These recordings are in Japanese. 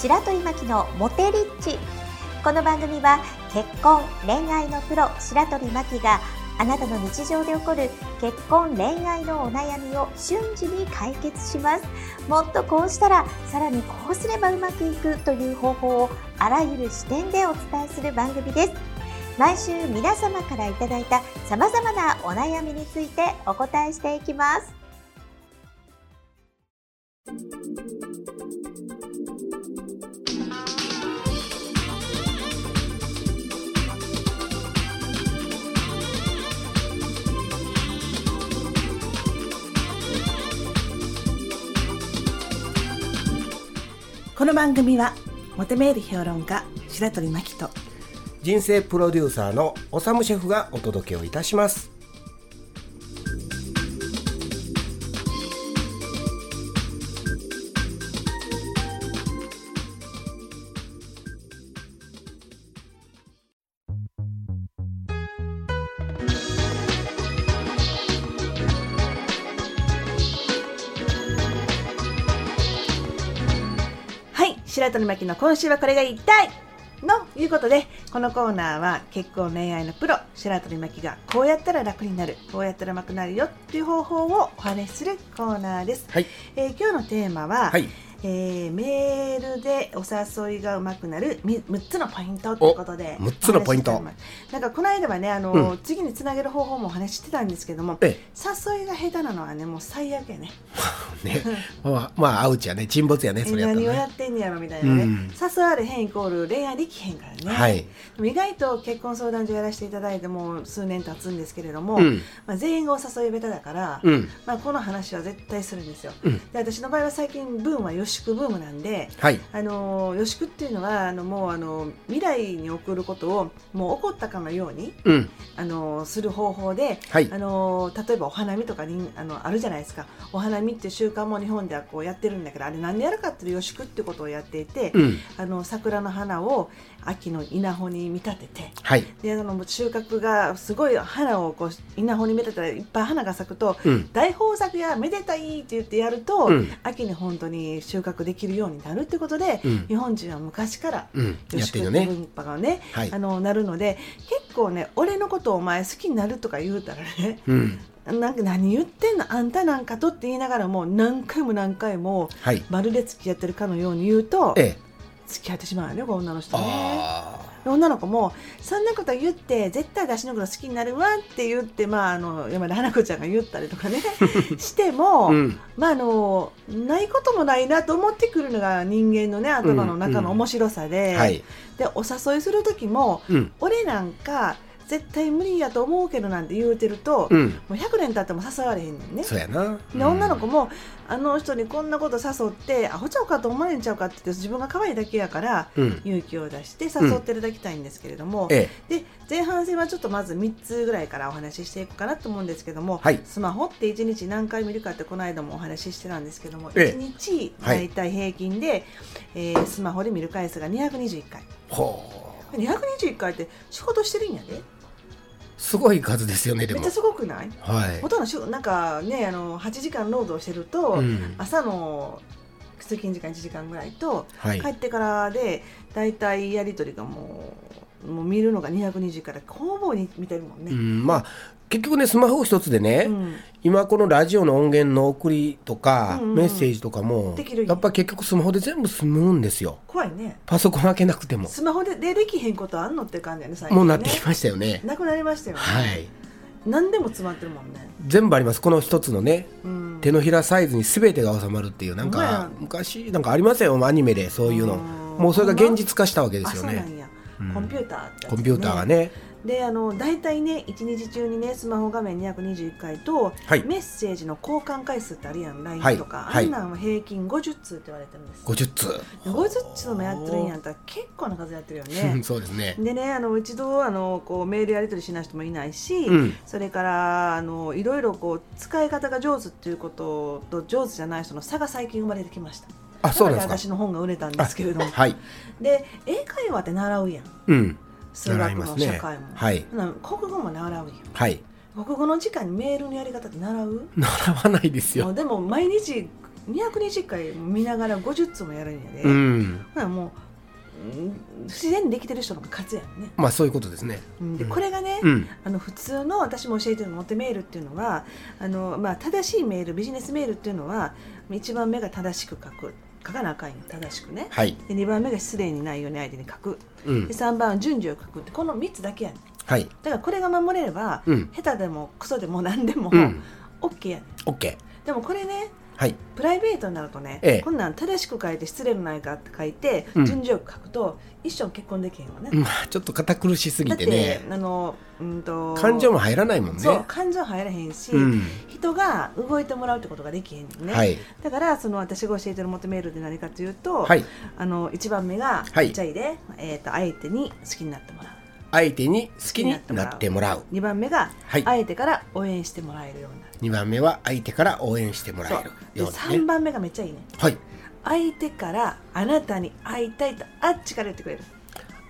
白鳥真希のモテリッチ。この番組は結婚恋愛のプロ白鳥真希があなたの日常で起こる結婚恋愛のお悩みを瞬時に解決します。もっとこうしたらさらにこうすればうまくいくという方法をあらゆる視点でお伝えする番組です。毎週皆様からいただいた様々なお悩みについてお答えしていきます。この番組はモテメール評論家白鳥真希と人生プロデューサーのおさむシェフがお届けをいたします。白鳥真希の今週はこれが言いたいのいうことでこのコーナーは結婚恋愛のプロ白鳥真希がこうやったら楽になるこうやったらうまくなるよっていう方法をお話しするコーナーです、はい。えー今日のテーマは、はい。えーメールでお誘いがうまくなるみ6つのポイントということでお6つのポイント。なんかこの間はねあの、うん。次につなげる方法もお話ししてたんですけどもえ誘いが下手なのはねもう最悪やね。え ね。まあまあアウチやね。沈没やねそれやった何をやってんねやろみたいなね、うん。誘われへんイコール恋愛できへんからね、はい。意外と結婚相談所やらせていただいてもう数年経つんですけれども、うん。まあ、全員がお誘い下手だから、うん。まあ、この話は絶対するんですよ、うん。で私の場合は最近ブームは予祝ブームなんではい。あの予祝っていうのはあのもうあの未来に送ることをもう起こったかのようにうん。あのする方法で、はい。あの例えばお花見とかにあのあるじゃないですか。お花見っていう習慣も日本ではこうやってるんだけどあれ何でやるかっていう予祝ってことをやっていて、うん。あの桜の花を秋の稲穂に見立ててはい。であの収穫がすごい花をこう稲穂に見立てたらいっぱい花が咲くと、うん。大豊作やめでたいって言ってやると、うん。秋に本当に収穫できるようになるってことで、うん。日本人は昔からうん。予祝って文化がね。はい。あのなるので結構ね俺のことをお前好きになるとか言うたらねうんなんか何言ってんの？あんたなんかとって言いながらも何回も何回もはい。まるで付き合ってるかのように言うとええ。付き合ってしまうよね女の人ね。あ女の子もそんなこと言って絶対私のこと好きになるわって言って、まあ、あの山田花子ちゃんが言ったりとかね しても、あうん。まあ、あのないこともないなと思ってくるのが人間のね頭の中の面白さで,、はい。でお誘いする時もうん。俺なんか絶対無理やと思うけどなんて言うてると、うん。もう100年経っても誘われへんねんね。そうやな。で女の子もあの人にこんなこと誘ってアホちゃうかと思われんちゃうかって言って自分が可愛いだけやからうん。勇気を出して誘っていただきたいんですけれども、えで前半戦はちょっとまず3つぐらいからお話ししていくかなと思うんですけども、はい。スマホって1日何回見るかってこの間もお話ししてたんですけども、ええ。1日はい。大体平均で、えースマホで見る回数が221回。えほう。221回って仕事してるんやですごい数ですよねでも。めっちゃすごくない？はい。ほとんどしゅなんかねあの8時間労働してると、うん。朝の通勤時間1時間ぐらいと、はい。帰ってからで大体やり取りがもうもう見るのが220からほぼに見てるもんね。うんまあ結局ねスマホ一つでね、うん。今このラジオの音源の送りとか、うんうん。メッセージとかもできるやっぱ結局スマホで全部済むんですよ。怖いね。パソコン開けなくても。スマホででできへんことあんのって感じやね最近ね。もうなってきましたよね。なくなりましたよね、はい。何でも詰まってるもんね、全部あります。この一つのねうん、手のひらサイズに全てが収まるっていうなんか昔なんかありましたよアニメでそういうの。うん。もうそれが現実化したわけですよね。コンピューターね。コンピューターがねであの大体ね一日中にねスマホ画面221回と、はい。メッセージの交換回数ってあるやん LINE はいとか、はい。あんなんは平均50通って言われてるんです。50通。50通もやってるんやったら結構な数やってるよね。そうですね。でねあの一度あのこうメールやり取りしない人もいないし、うん。それからあのいろいろこう使い方が上手っていうことと上手じゃない人の差が最近生まれてきました。あそうですか。私の本が売れたんですけれども。はい。で英会話って習うやん。うん数学も社会も、はい。国語も習うやん。はい。国語の時間にメールのやり方って習う？習わないですよ。でも毎日220回見ながら50通もやるんやで、うん。まあもううん自然にできてる人の勝つやんね、まあそういうことですね。うん。でうん。これがね、うん。あの普通の私も教えてるモテメールっていうのはあの、まあ、正しいメールビジネスメールっていうのは1番目が正しく書く書かなあかんよ。正しくね。はい。で2番目が失礼にないように相手に書く。うん。で3番は順序を書くってこの3つだけやねん。はい。だからこれが守れれば、うん。下手でもクソでも何でも、うん。OK やねん。OK でもこれねはい。プライベートになるとね、ええ。こんなん正しく書いて失礼のないかって書いて、うん。順序よく書くと一生結婚できへんわね、まあちょっと堅苦しすぎだっててねあのうんと感情も入らないもんね。そう感情入らへんし、うん。人が動いてもらうってことができへんのね、はい。だからその私が教えてるモテメールって何かというと、はい。あの1番目がはい。ちっちゃいで、えー、と相手に好きになってもらう相手に好きになってもらう。2番目がはい。相手から応援してもらえるようになる、2番目は相手から応援してもらえるでような3ね番目がめっちゃいいね。はい。相手からあなたに会いたいとあっちから言ってくれる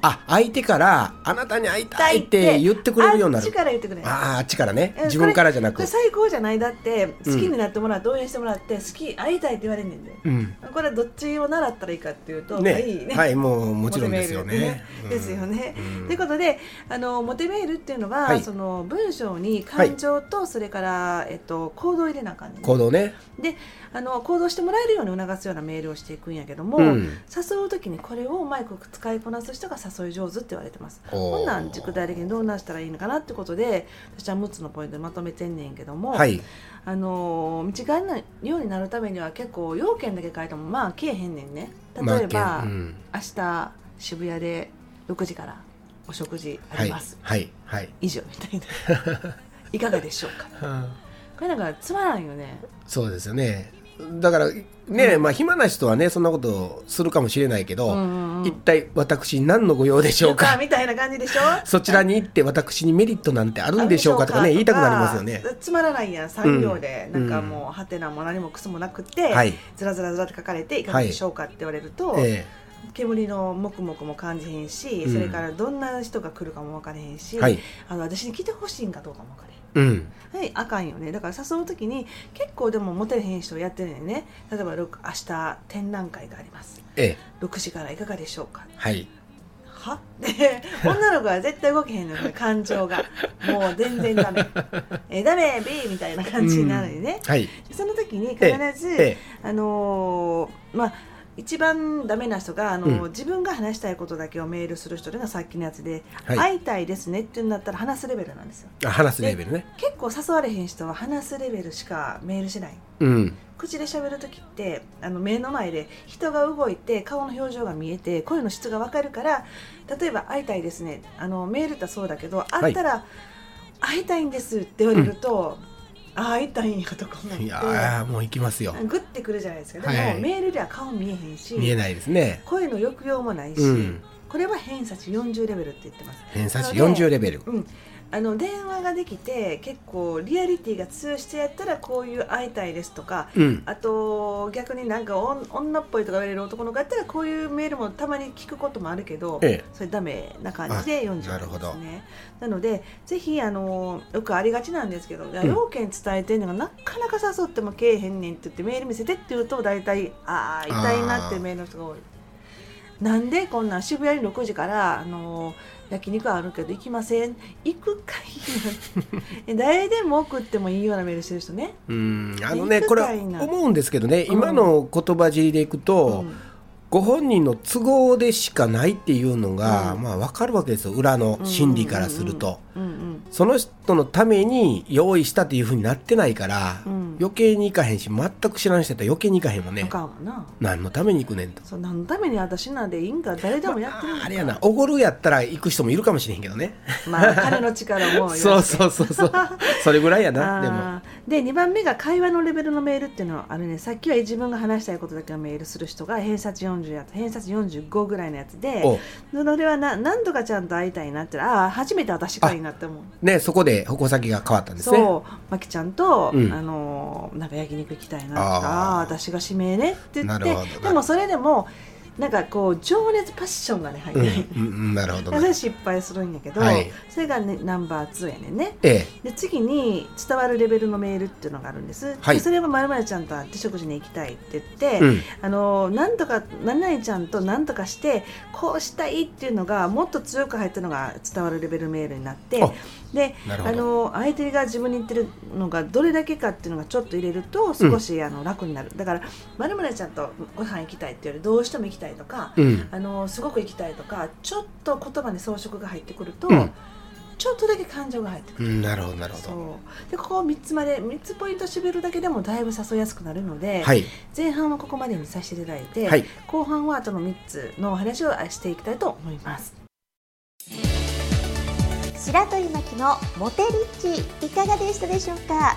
あ相手からあなたに会いたいって言ってくれるようになる。あっちから言ってくれ。るあああっちからね。え自分からじゃなく。最高じゃない？だって好きになってもらって応援してもらって好き会いたいって言われんねんで、うん。これどっちを習ったらいいかっていうと、ね。まあいいね。はいもうもちろんですよね。ですよね。うん。ということであのモテメールっていうのは、はい。その文章に感情とそれから、えっと、行動を入れなあかんね行動ね。であの行動してもらえるように促すようなメールをしていくんやけども、うん。誘う時にこれをうまく使いこなす人が誘い上手って言われてます。こんなん具体的にどうなしたらいいのかなってことで私は6つのポイントでまとめてんねんけども、はい。あのー道がないようになるためには結構要件だけ書いてもまあ消えへんねんね。例えば、まあうん。明日渋谷で6時からお食事あはいります、はい。はい。以上みたいな。いかがでしょうか。これなんかつまらんよね。そうですよねだからね、まあ暇な人はねそんなことをするかもしれないけど、うんうんうん。一体私何のご用でしょうか？みたいな感じでしょ？そちらに行って私にメリットなんてあるんでしょうかとかね言いたくなりますよね。つまらないやん産業で、うん。なんかもうハテナも何もクソもなくて、はい。ずらずらずらって書かれていかがでしょうかって言われると、え煙のもくもくも感じへんし、うん。それからどんな人が来るかも分からへんし、えはい。あの私に来てほしいんかどうかも分からへん。うん。はい、あかんよね。だから誘う時に結構でもモテれへん人やってるよね。例えば明日展覧会があります。ええ。6時からいかがでしょうか。はい。は？で 女の子は絶対動けへんのよね感情が。もう全然ダメ。えダメ B みたいな感じになるよね、はい。その時に必え。ず、え。あのーまあ一番ダメな人が、あのーうん。自分が話したいことだけをメールする人というのがさっきのやつで、はい。会いたいですねっていうんだったら話すレベルなんですよ。あ話すレベルね。結構誘われへん人は話すレベルしかメールしない。うん。口で喋る時ってあの目の前で人が動いて顔の表情が見えて声の質が分かるから例えば「会いたいですね」あのメールってそうだけど会ったら「会いたいんです」って言われると「あ会いたいんや」とか思っていやーもう行きますよ。グッてくるじゃないですか。でも、はい。メールでは顔見えへんし見えないですね。声の抑揚もないし、うんこれは偏差値40レベルって言ってます。偏差値なので40レベル。うん、あの電話ができて結構リアリティが通じてやったらこういう会いたいですとかうん。あと逆になんか女っぽいとか言われる男の子やったらこういうメールもたまに聞くこともあるけど、ええ。それダメな感じで40なんですなるほど。ねなのでぜひあのよくありがちなんですけど、要件伝えてんのがなかなか誘ってもけえへんねんって言ってメール見せてって言うと大体ああ痛いなってメールの人が多いなんでこんなん渋谷に6時からあの焼肉あるけど行きません？行くかい？な 誰でも送ってもいいようなメールしてる人ね。うん。あのねこれ思うんですけどねうん。今の言葉尻でいくと、うん。ご本人の都合でしかないっていうのが、うん。まあ分かるわけですよ。裏の心理からすると、うんうん。その人のために用意したっていうふうになってないから、うん。余計に行かへんし全く知らん人やったら余計に行かへんもんあね何のために行くねんと。そう何のために私なんでいいんか誰でもやってるんだ。まああれやな。おごるやったら行く人もいるかもしれへんけどね。まあ金の力も そうそうそうそう。それぐらいやなでも。で2番目が会話のレベルのメールっていうのはあるね。さっきは自分が話したいことだけのメールする人が偏差値40やつ偏差値45ぐらいのやつでおそれはな何度かちゃんと会いたいなってああ初めて私かいなって思う。ねそこで矛先が変わったんですね。そう。まきちゃんと、うん。あのーなんか焼肉行きたいなとか私が指名ねって言ってでもそれでもなんかこう情熱パッションがね入って。なるほどだから失敗するんやけど、はい。それが、ね、ナンバー2やねんね。えで次に伝わるレベルのメールっていうのがあるんです、はい。でそれはまるまるちゃんと会って食事に行きたいって言って、えうん。あのなんとか何々ちゃんと何とかしてこうしたいっていうのがもっと強く入ったのが伝わるレベルメールになってあであの相手が自分に言ってるのがどれだけかっていうのがちょっと入れると少し、あの楽になる。だからまるまるちゃんとご飯行きたいっていうよりどうしても行きたいとか、うん。あのすごく行きたいとかちょっと言葉に装飾が入ってくると、うん。ちょっとだけ感情が入ってくる。うんなるほどなるほそどう。でここ3つまで3つポイント絞るだけでもだいぶ誘いやすくなるので、はい。前半はここまでにさせていただいて、はい。後半はあとの3つのお話をしていきたいと思います。白鳥巻のモテリッチいかがでしたでしょうか？